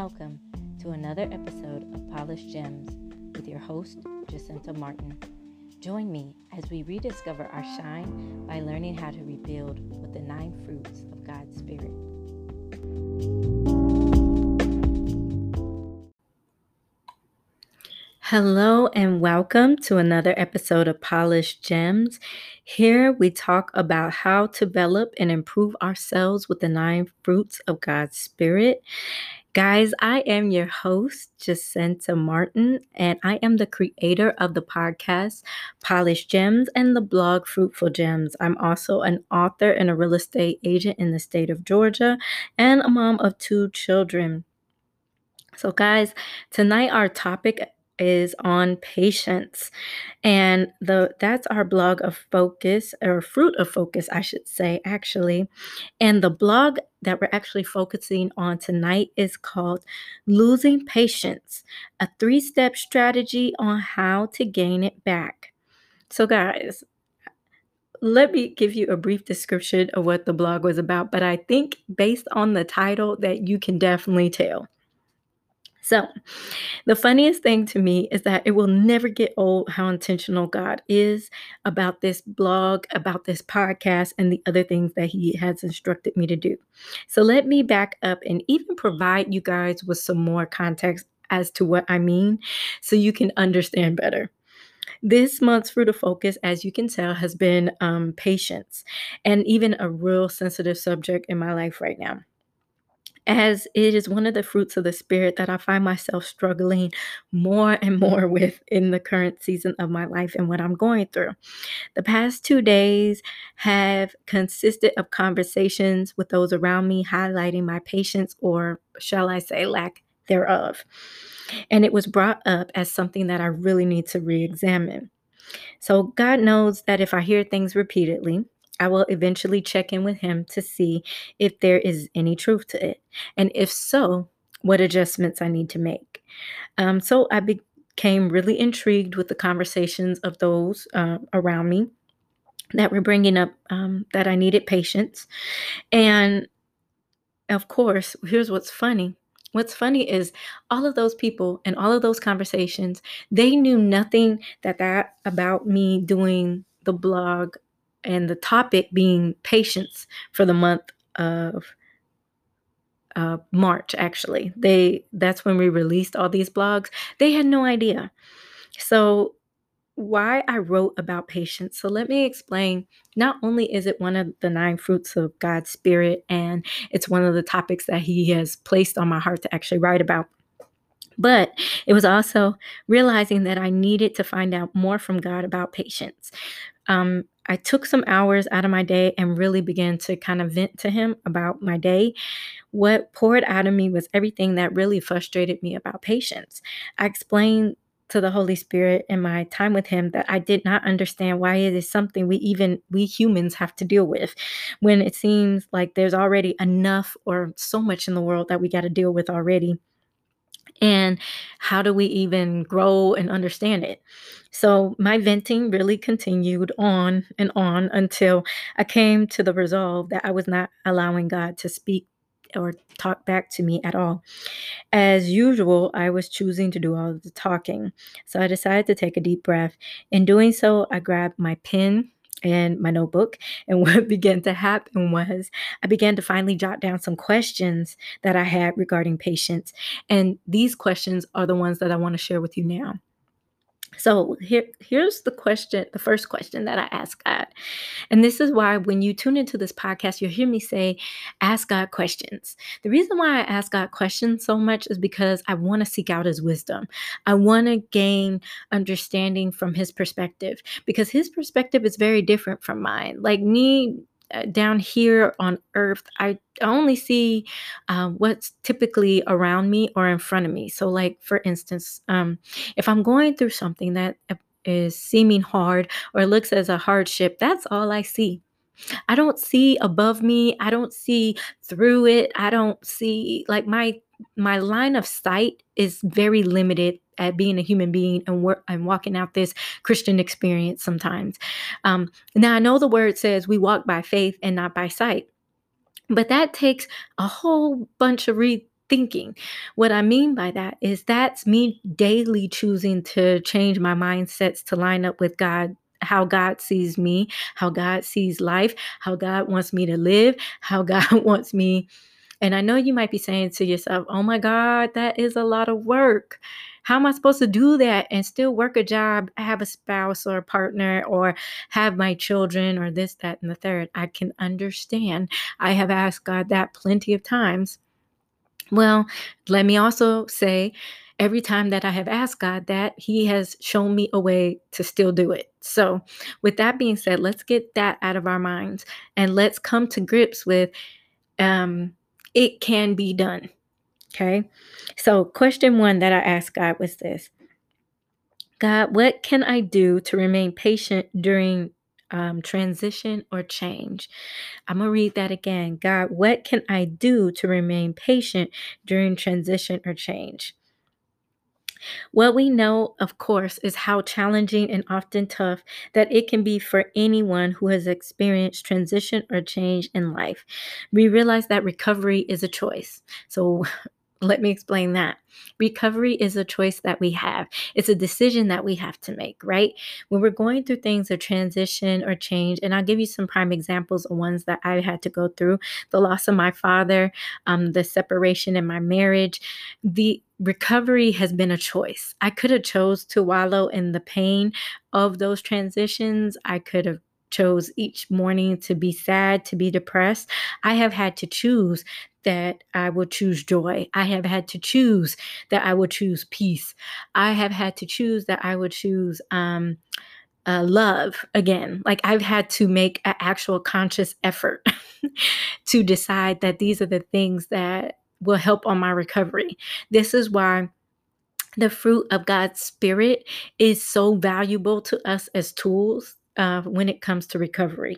Welcome to another episode of Polished Gems with your host, Jacinta Martin. Join me as we rediscover our shine by learning how to rebuild with the nine fruits of God's Spirit. Hello, and welcome to another episode of Polished Gems. Here we talk about how to develop and improve ourselves with the nine fruits of God's Spirit. Guys, I am your host, Jacinta Martin, and I am the creator of the podcast Polished Gems and the blog Fruitful Gems. I'm also an author and a real estate agent in the state of Georgia and a mom of two children. So, guys, tonight our topic is on patience. And the that's our blog of focus or fruit of focus, I should say, actually. And the blog that we're actually focusing on tonight is called Losing Patience, a three-step strategy on how to gain it back. So guys, let me give you a brief description of what the blog was about, but I think based on the title that you can definitely tell. So, the funniest thing to me is that it will never get old how intentional God is about this blog, about this podcast, and the other things that He has instructed me to do. So, let me back up and even provide you guys with some more context as to what I mean so you can understand better. This month's fruit of focus, as you can tell, has been um, patience and even a real sensitive subject in my life right now as it is one of the fruits of the Spirit that I find myself struggling more and more with in the current season of my life and what I'm going through. The past two days have consisted of conversations with those around me, highlighting my patience, or shall I say, lack thereof. And it was brought up as something that I really need to re examine. So, God knows that if I hear things repeatedly, I will eventually check in with him to see if there is any truth to it. And if so, what adjustments I need to make. Um, so I became really intrigued with the conversations of those uh, around me that were bringing up um, that I needed patience. And of course, here's what's funny. What's funny is all of those people and all of those conversations, they knew nothing that that about me doing the blog and the topic being patience for the month of uh, March. Actually, they that's when we released all these blogs. They had no idea. So why I wrote about patience. So let me explain. Not only is it one of the nine fruits of God's Spirit, and it's one of the topics that He has placed on my heart to actually write about. But it was also realizing that I needed to find out more from God about patience. Um, I took some hours out of my day and really began to kind of vent to him about my day. What poured out of me was everything that really frustrated me about patience. I explained to the Holy Spirit in my time with him that I did not understand why it is something we even we humans have to deal with when it seems like there's already enough or so much in the world that we got to deal with already and how do we even grow and understand it so my venting really continued on and on until i came to the resolve that i was not allowing god to speak or talk back to me at all. As usual, I was choosing to do all the talking. So I decided to take a deep breath. In doing so, I grabbed my pen and my notebook. And what began to happen was I began to finally jot down some questions that I had regarding patience. And these questions are the ones that I want to share with you now. So here, here's the question, the first question that I ask God. And this is why when you tune into this podcast, you'll hear me say, ask God questions. The reason why I ask God questions so much is because I want to seek out his wisdom. I want to gain understanding from his perspective because his perspective is very different from mine. Like me down here on earth, I only see uh, what's typically around me or in front of me. So, like for instance, um, if I'm going through something that is seeming hard or looks as a hardship, that's all I see. I don't see above me. I don't see through it. I don't see like my my line of sight is very limited at being a human being and work and walking out this Christian experience sometimes. Um, now I know the word says we walk by faith and not by sight, but that takes a whole bunch of re thinking. What I mean by that is that's me daily choosing to change my mindsets to line up with God how God sees me, how God sees life, how God wants me to live, how God wants me. And I know you might be saying to yourself, oh my God, that is a lot of work. How am I supposed to do that and still work a job, have a spouse or a partner, or have my children, or this, that, and the third? I can understand. I have asked God that plenty of times. Well, let me also say, every time that I have asked God that, He has shown me a way to still do it. So, with that being said, let's get that out of our minds and let's come to grips with um, it can be done. Okay. So, question one that I asked God was this God, what can I do to remain patient during um, transition or change? I'm going to read that again. God, what can I do to remain patient during transition or change? What we know, of course, is how challenging and often tough that it can be for anyone who has experienced transition or change in life. We realize that recovery is a choice. So, let me explain that. Recovery is a choice that we have. It's a decision that we have to make, right? When we're going through things of transition or change, and I'll give you some prime examples of ones that I had to go through the loss of my father, um, the separation in my marriage. The recovery has been a choice. I could have chose to wallow in the pain of those transitions. I could have chose each morning to be sad, to be depressed. I have had to choose that I will choose joy. I have had to choose that I will choose peace. I have had to choose that I would choose um, uh, love again. Like I've had to make an actual conscious effort to decide that these are the things that will help on my recovery. This is why the fruit of God's Spirit is so valuable to us as tools uh, when it comes to recovery.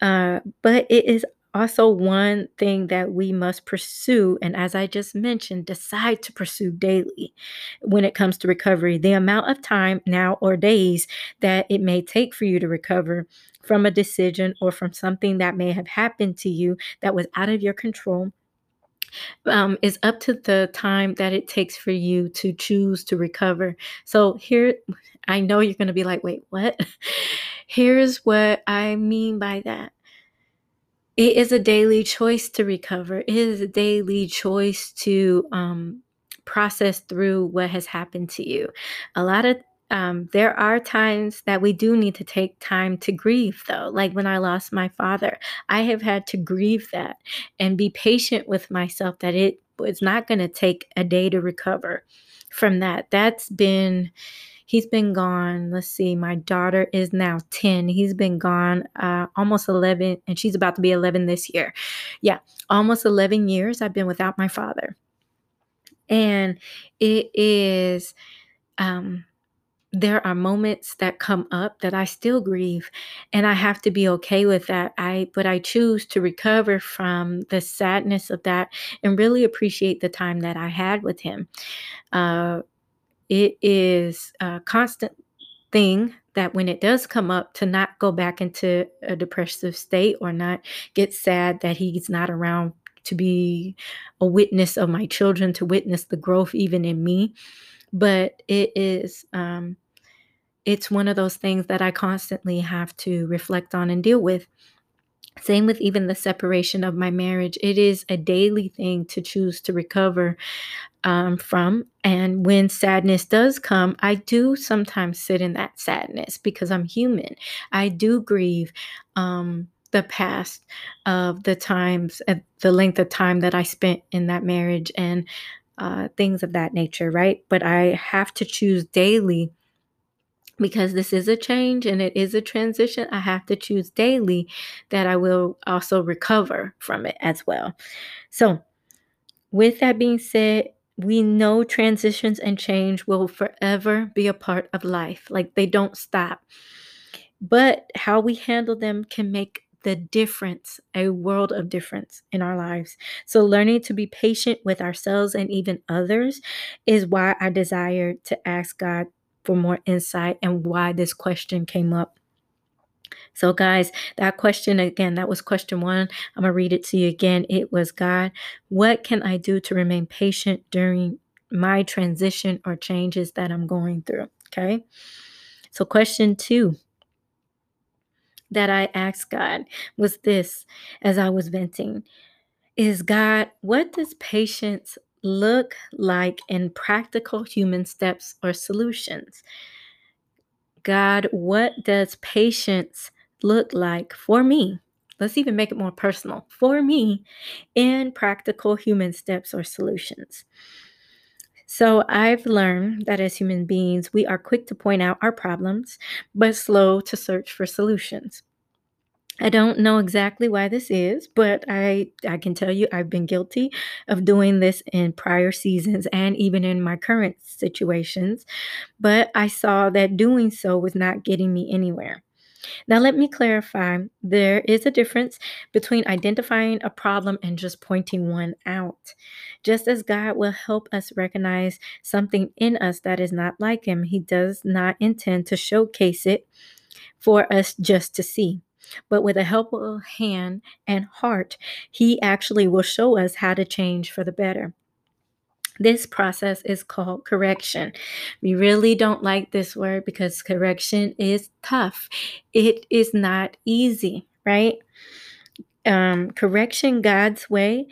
Uh, but it is also one thing that we must pursue, and as I just mentioned, decide to pursue daily when it comes to recovery. The amount of time now or days that it may take for you to recover from a decision or from something that may have happened to you that was out of your control um, is up to the time that it takes for you to choose to recover. So here, I know you're going to be like, wait, what? Here's what I mean by that. It is a daily choice to recover. It is a daily choice to um, process through what has happened to you. A lot of um, there are times that we do need to take time to grieve, though. Like when I lost my father, I have had to grieve that and be patient with myself that it was not going to take a day to recover from that. That's been, he's been gone. Let's see, my daughter is now 10. He's been gone uh, almost 11, and she's about to be 11 this year. Yeah, almost 11 years I've been without my father. And it is, um, there are moments that come up that I still grieve and I have to be okay with that. I but I choose to recover from the sadness of that and really appreciate the time that I had with him. Uh, it is a constant thing that when it does come up to not go back into a depressive state or not get sad that he's not around to be a witness of my children to witness the growth even in me but it is um, it's one of those things that I constantly have to reflect on and deal with. Same with even the separation of my marriage. It is a daily thing to choose to recover um, from. And when sadness does come, I do sometimes sit in that sadness because I'm human. I do grieve um, the past of the times, uh, the length of time that I spent in that marriage and uh, things of that nature, right? But I have to choose daily because this is a change and it is a transition, I have to choose daily that I will also recover from it as well. So, with that being said, we know transitions and change will forever be a part of life, like they don't stop. But how we handle them can make the difference, a world of difference in our lives. So, learning to be patient with ourselves and even others is why I desire to ask God for more insight and why this question came up. So, guys, that question again, that was question one. I'm going to read it to you again. It was God, what can I do to remain patient during my transition or changes that I'm going through? Okay. So, question two that I asked God was this as I was venting is God, what does patience look like in practical human steps or solutions? God, what does patience look like for me? Let's even make it more personal for me in practical human steps or solutions. So, I've learned that as human beings, we are quick to point out our problems, but slow to search for solutions. I don't know exactly why this is, but I I can tell you I've been guilty of doing this in prior seasons and even in my current situations, but I saw that doing so was not getting me anywhere. Now let me clarify, there is a difference between identifying a problem and just pointing one out. Just as God will help us recognize something in us that is not like him, he does not intend to showcase it for us just to see. But with a helpful hand and heart, He actually will show us how to change for the better. This process is called correction. We really don't like this word because correction is tough. It is not easy, right? Um, correction God's way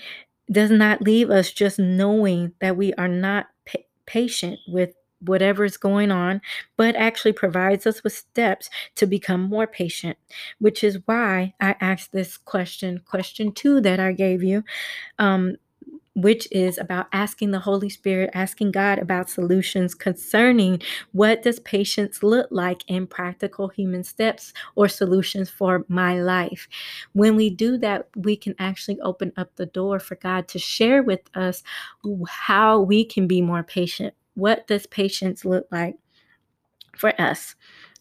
does not leave us just knowing that we are not pa- patient with whatever is going on, but actually provides us with steps to become more patient, which is why I asked this question, question two that I gave you. Um, which is about asking the Holy Spirit, asking God about solutions concerning what does patience look like in practical human steps or solutions for my life. When we do that, we can actually open up the door for God to share with us how we can be more patient, what does patience look like for us?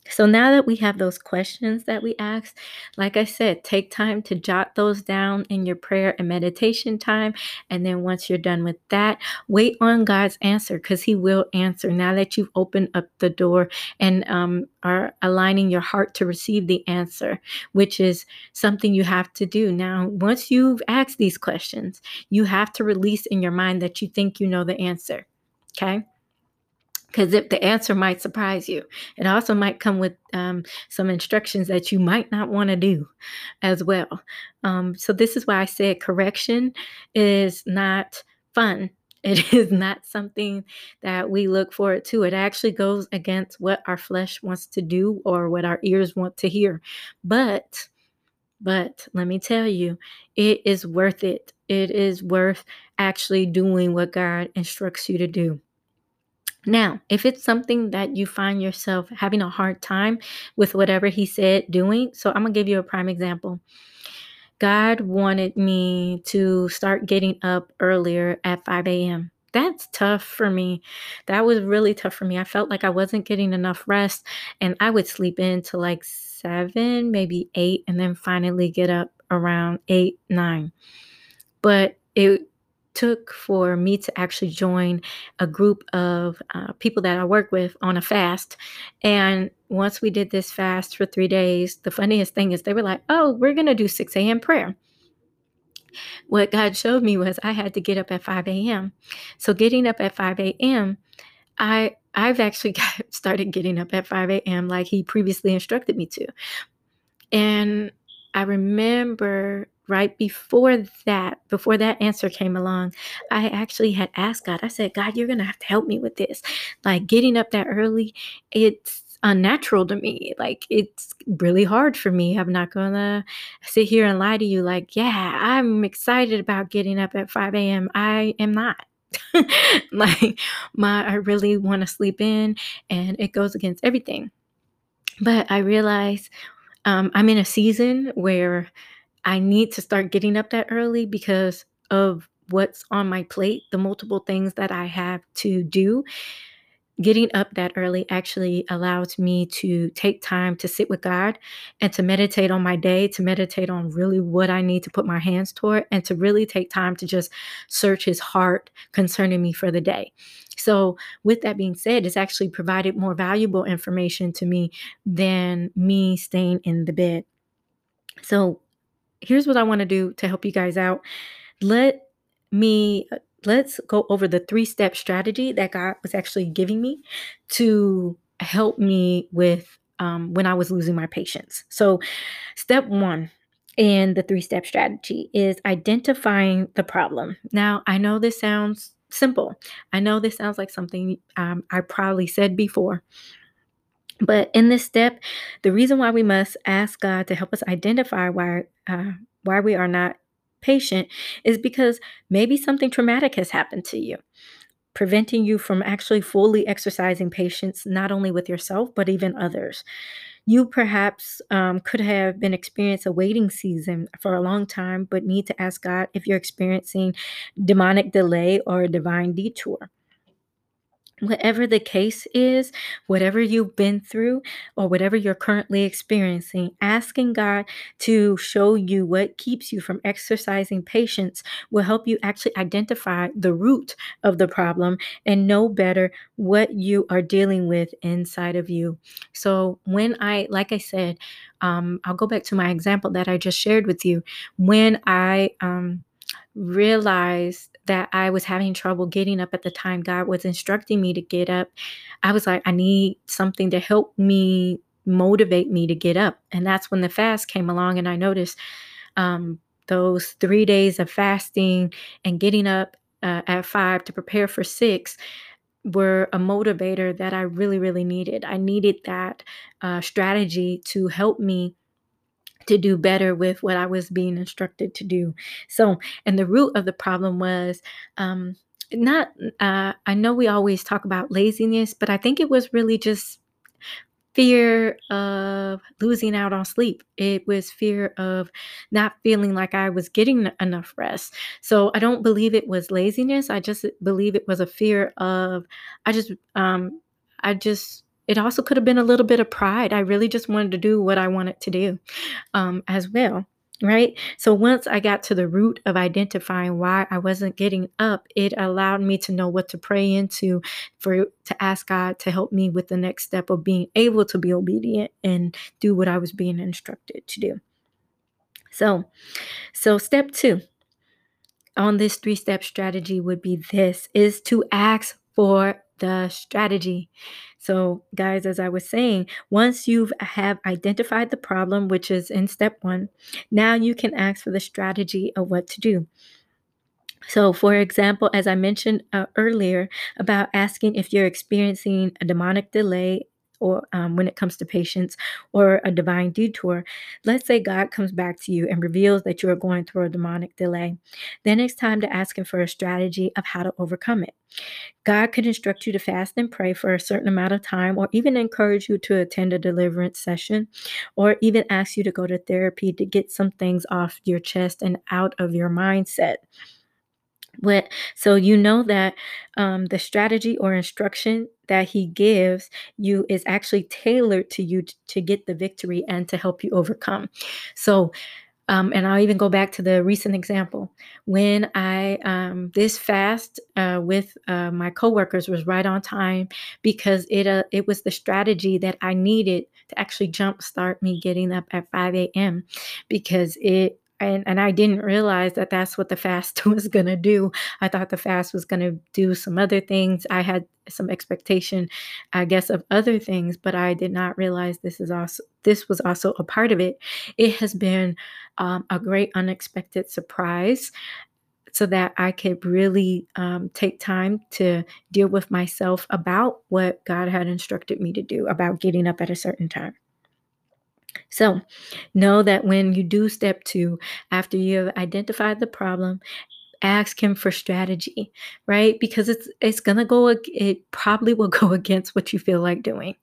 So now that we have those questions that we asked, like I said, take time to jot those down in your prayer and meditation time. And then once you're done with that, wait on God's answer because He will answer. Now that you've opened up the door and um, are aligning your heart to receive the answer, which is something you have to do. Now, once you've asked these questions, you have to release in your mind that you think you know the answer. Okay because the answer might surprise you. It also might come with um, some instructions that you might not want to do as well. Um, so this is why i said correction is not fun. It is not something that we look forward to. It actually goes against what our flesh wants to do or what our ears want to hear. But but let me tell you it is worth it. It is worth actually doing what god instructs you to do now, if it's something that you find yourself having a hard time with whatever he said doing, so I'm going to give you a prime example. God wanted me to start getting up earlier at 5 a.m. That's tough for me. That was really tough for me. I felt like I wasn't getting enough rest and I would sleep in to like seven, maybe eight, and then finally get up around eight, nine. But it took for me to actually join a group of uh, people that I work with on a fast. And once we did this fast for three days, the funniest thing is they were like, oh, we're going to do 6 a.m. prayer. What God showed me was I had to get up at 5 a.m. So getting up at 5 a.m., I I've actually got, started getting up at 5 a.m. like he previously instructed me to. And I remember right before that, before that answer came along, I actually had asked God, I said, God, you're going to have to help me with this. Like getting up that early, it's unnatural to me. Like it's really hard for me. I'm not to sit here and lie to you like, yeah, I'm excited about getting up at 5 a.m. I am not. like my I really want to sleep in and it goes against everything. But I realize um, I'm in a season where I need to start getting up that early because of what's on my plate, the multiple things that I have to do. getting up that early actually allows me to take time to sit with God and to meditate on my day, to meditate on really what I need to put my hands toward, and to really take time to just search His heart concerning me for the day. So, with that being said, it's actually provided more valuable information to me than me staying in the bed. So, here's what I want to do to help you guys out. Let me let's go over the three step strategy that God was actually giving me to help me with um, when I was losing my patience. So, step one in the three step strategy is identifying the problem. Now, I know this sounds simple. I know this sounds like something um, I probably said before. But in this step, the reason why we must ask God to help us identify why uh, why we are not patient is because maybe something traumatic has happened to you, preventing you from actually fully exercising patience, not only with yourself, but even others. You perhaps um, could have been experiencing a waiting season for a long time, but need to ask God if you're experiencing demonic delay or a divine detour whatever the case is, whatever you've been through, or whatever you're currently experiencing, asking God to show you what keeps you from exercising patience will help you actually identify the root of the problem and know better what you are dealing with inside of you. So, when I, like I said, um, I'll go back to my example that I just shared with you. When I, um, realized that I was having trouble getting up at the time God was instructing me to get up, I was like, I need something to help me motivate me to get up. And that's when the fast came along, and I noticed um, those three days of fasting and getting up uh, at five to prepare for six were a motivator that I really, really needed. I needed that uh, strategy to help me to do better with what I was being instructed to do. So, and the root of the problem was um, not, uh, I know we always talk about laziness, but I think it was really just fear of losing out on sleep. It was fear of not feeling like I was getting enough rest. So I don't believe it was laziness. I just believe it was a fear of, I just, um, I just, it also could have been a little bit of pride. I really just wanted to do what I wanted to do um, as well. Right. So once I got to the root of identifying why I wasn't getting up, it allowed me to know what to pray into for to ask God to help me with the next step of being able to be obedient and do what I was being instructed to do. So, so step two on this three step strategy would be this is to ask for the strategy. So, guys, as I was saying, once you have identified the problem, which is in step one, now you can ask for the strategy of what to do. So, for example, as I mentioned uh, earlier about asking if you're experiencing a demonic delay or um, when it comes to patience or a divine detour, let's say God comes back to you and reveals that you are going through a demonic delay. Then it's time to ask Him for a strategy of how to overcome it. God could instruct you to fast and pray for a certain amount of time, or even encourage you to attend a deliverance session, or even ask you to go to therapy to get some things off your chest and out of your mindset. But so you know that um, the strategy or instruction that he gives you is actually tailored to you to get the victory and to help you overcome. So um, and I'll even go back to the recent example when I um, this fast uh, with uh, my coworkers was right on time because it uh, it was the strategy that I needed to actually jumpstart me getting up at 5 a.m. because it and, and I didn't realize that that's what the fast was going to do. I thought the fast was going to do some other things. I had some expectation, I guess, of other things, but I did not realize this is also this was also a part of it. It has been um, a great unexpected surprise so that I could really um, take time to deal with myself about what God had instructed me to do about getting up at a certain time. So, know that when you do step two, after you have identified the problem, ask him for strategy, right? Because it's it's gonna go. It probably will go against what you feel like doing,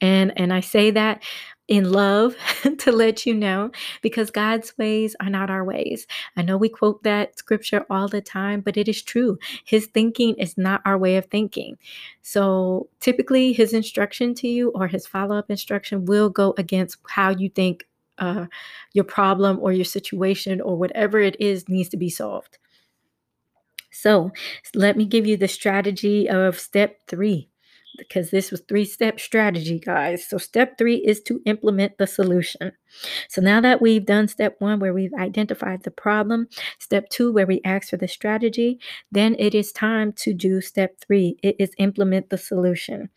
and and I say that in love to let you know because God's ways are not our ways. I know we quote that scripture all the time, but it is true. His thinking is not our way of thinking. So typically, his instruction to you or his follow up instruction will go against how you think uh, your problem or your situation or whatever it is needs to be solved. So let me give you the strategy of step three because this was three step strategy, guys. So, step three is to implement the solution. So, now that we've done step one, where we've identified the problem, step two, where we ask for the strategy, then it is time to do step three. It is implement the solution.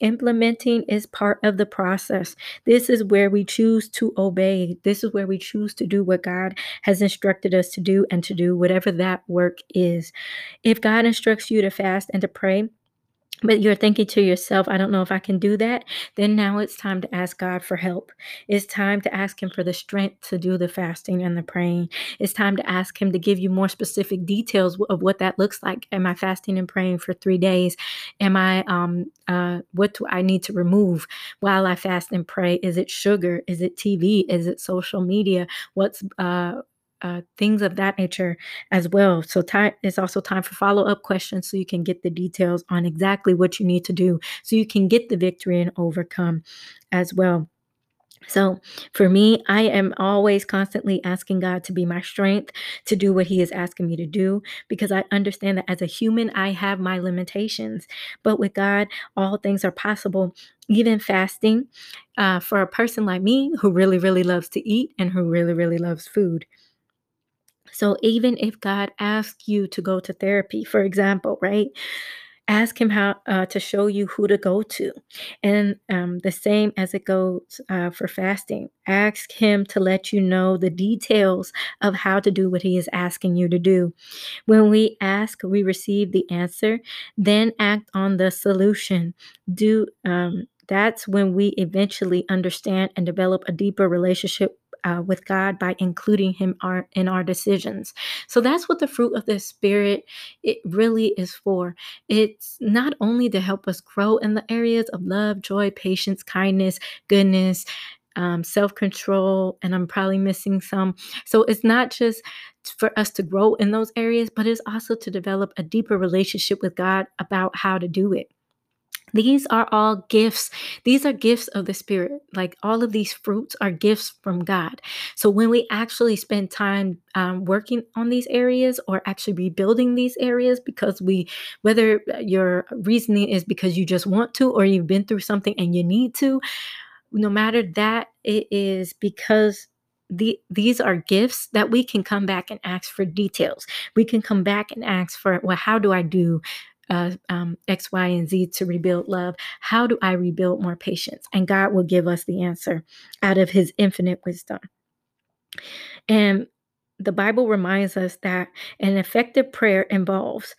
Implementing is part of the process. This is where we choose to obey. This is where we choose to do what God has instructed us to do and to do whatever that work is. If God instructs you to fast and to pray, but you're thinking to yourself, I don't know if I can do that, then now it's time to ask God for help. It's time to ask Him for the strength to do the fasting and the praying. It's time to ask Him to give you more specific details of what that looks like. Am I fasting and praying for three days? Am I, um, uh, what do I need to remove while I fast and pray? Is it sugar? Is it TV? Is it social media? What's, uh, uh, things of that nature as well. So time it's also time for follow up questions so you can get the details on exactly what you need to do so you can get the victory and overcome as well. So, for me, I am always constantly asking God to be my strength to do what He is asking me to do because I understand that as a human, I have my limitations. But with God, all things are possible, even fasting uh, for a person like me who really, really loves to eat and who really, really loves food. So even if God asks you to go to therapy, for example, right? Ask him how uh, to show you who to go to, and um, the same as it goes uh, for fasting. Ask him to let you know the details of how to do what he is asking you to do. When we ask, we receive the answer. Then act on the solution. Do um, that's when we eventually understand and develop a deeper relationship uh, with God by including Him our, in our decisions. So that's what the fruit of the Spirit it really is for. It's not only to help us grow in the areas of love, joy, patience, kindness, goodness. Um, self control, and I'm probably missing some. So it's not just for us to grow in those areas, but it's also to develop a deeper relationship with God about how to do it. These are all gifts. These are gifts of the Spirit. Like all of these fruits are gifts from God. So when we actually spend time um, working on these areas or actually rebuilding these areas, because we, whether your reasoning is because you just want to or you've been through something and you need to, no matter that, it is because the, these are gifts that we can come back and ask for details. We can come back and ask for, well, how do I do uh, um, X, Y, and Z to rebuild love. How do I rebuild more patience? And God will give us the answer out of His infinite wisdom. And the Bible reminds us that an effective prayer involves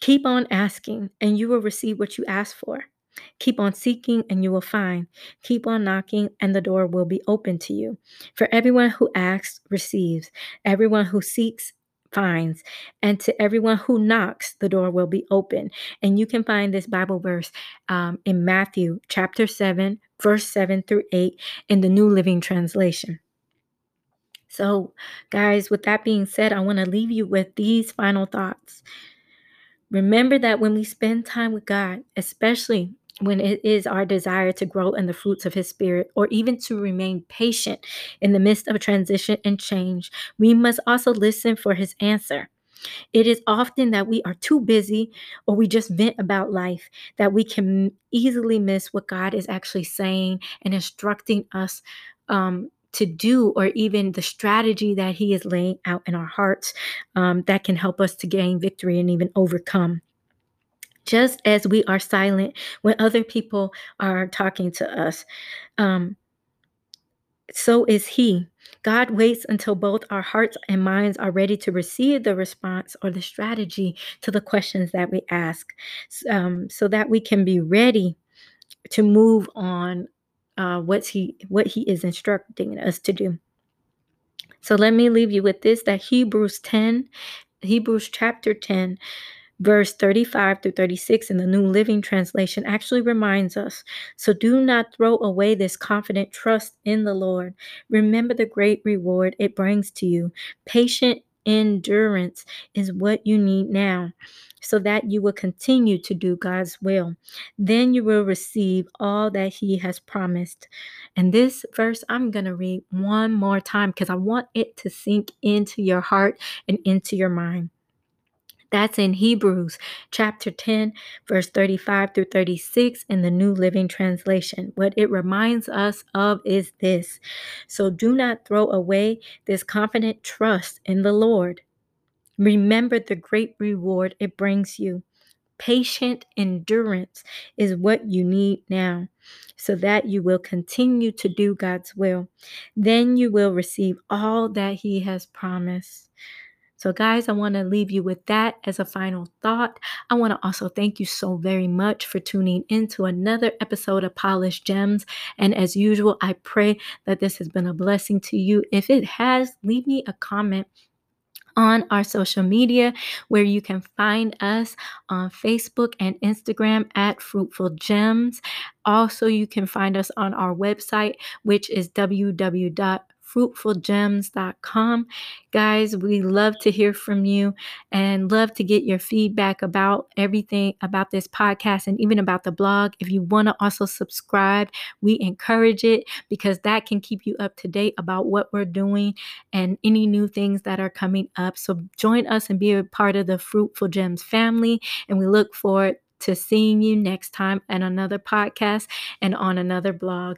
keep on asking, and you will receive what you ask for. Keep on seeking, and you will find. Keep on knocking, and the door will be open to you. For everyone who asks receives, everyone who seeks finds. And to everyone who knocks, the door will be open. And you can find this Bible verse um, in Matthew chapter 7, verse 7 through 8 in the New Living Translation. So, guys, with that being said, I want to leave you with these final thoughts. Remember that when we spend time with God, especially when it is our desire to grow in the fruits of His Spirit, or even to remain patient in the midst of transition and change, we must also listen for His answer. It is often that we are too busy or we just vent about life that we can easily miss what God is actually saying and instructing us um, to do, or even the strategy that He is laying out in our hearts um, that can help us to gain victory and even overcome just as we are silent when other people are talking to us. Um, so is He. God waits until both our hearts and minds are ready to receive the response or the strategy to the questions that we ask, um, so that we can be ready to move on uh, what's he what he is instructing us to do. So let me leave you with this: that Hebrews ten, Hebrews chapter ten, Verse 35 through 36 in the New Living Translation actually reminds us so do not throw away this confident trust in the Lord. Remember the great reward it brings to you. Patient endurance is what you need now so that you will continue to do God's will. Then you will receive all that He has promised. And this verse I'm going to read one more time because I want it to sink into your heart and into your mind. That's in Hebrews chapter 10, verse 35 through 36 in the New Living Translation. What it reminds us of is this So do not throw away this confident trust in the Lord. Remember the great reward it brings you. Patient endurance is what you need now so that you will continue to do God's will. Then you will receive all that He has promised. So, guys, I want to leave you with that as a final thought. I want to also thank you so very much for tuning into another episode of Polished Gems. And as usual, I pray that this has been a blessing to you. If it has, leave me a comment on our social media, where you can find us on Facebook and Instagram at Fruitful Gems. Also, you can find us on our website, which is www fruitfulgems.com. Guys, we love to hear from you and love to get your feedback about everything about this podcast and even about the blog. If you want to also subscribe, we encourage it because that can keep you up to date about what we're doing and any new things that are coming up. So join us and be a part of the Fruitful Gems family. And we look forward to seeing you next time at another podcast and on another blog.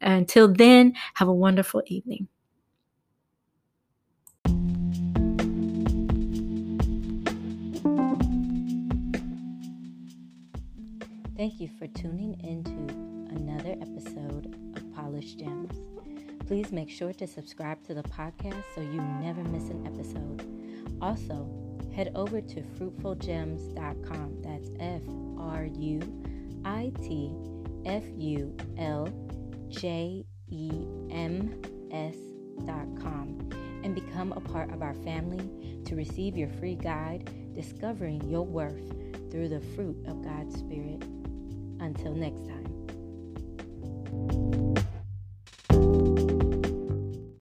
Until then, have a wonderful evening. Thank you for tuning into another episode of Polished Gems. Please make sure to subscribe to the podcast so you never miss an episode. Also, head over to fruitfulgems.com. That's F R U I T F U L J E M S.com and become a part of our family to receive your free guide, Discovering Your Worth through the Fruit of God's Spirit. Until next time.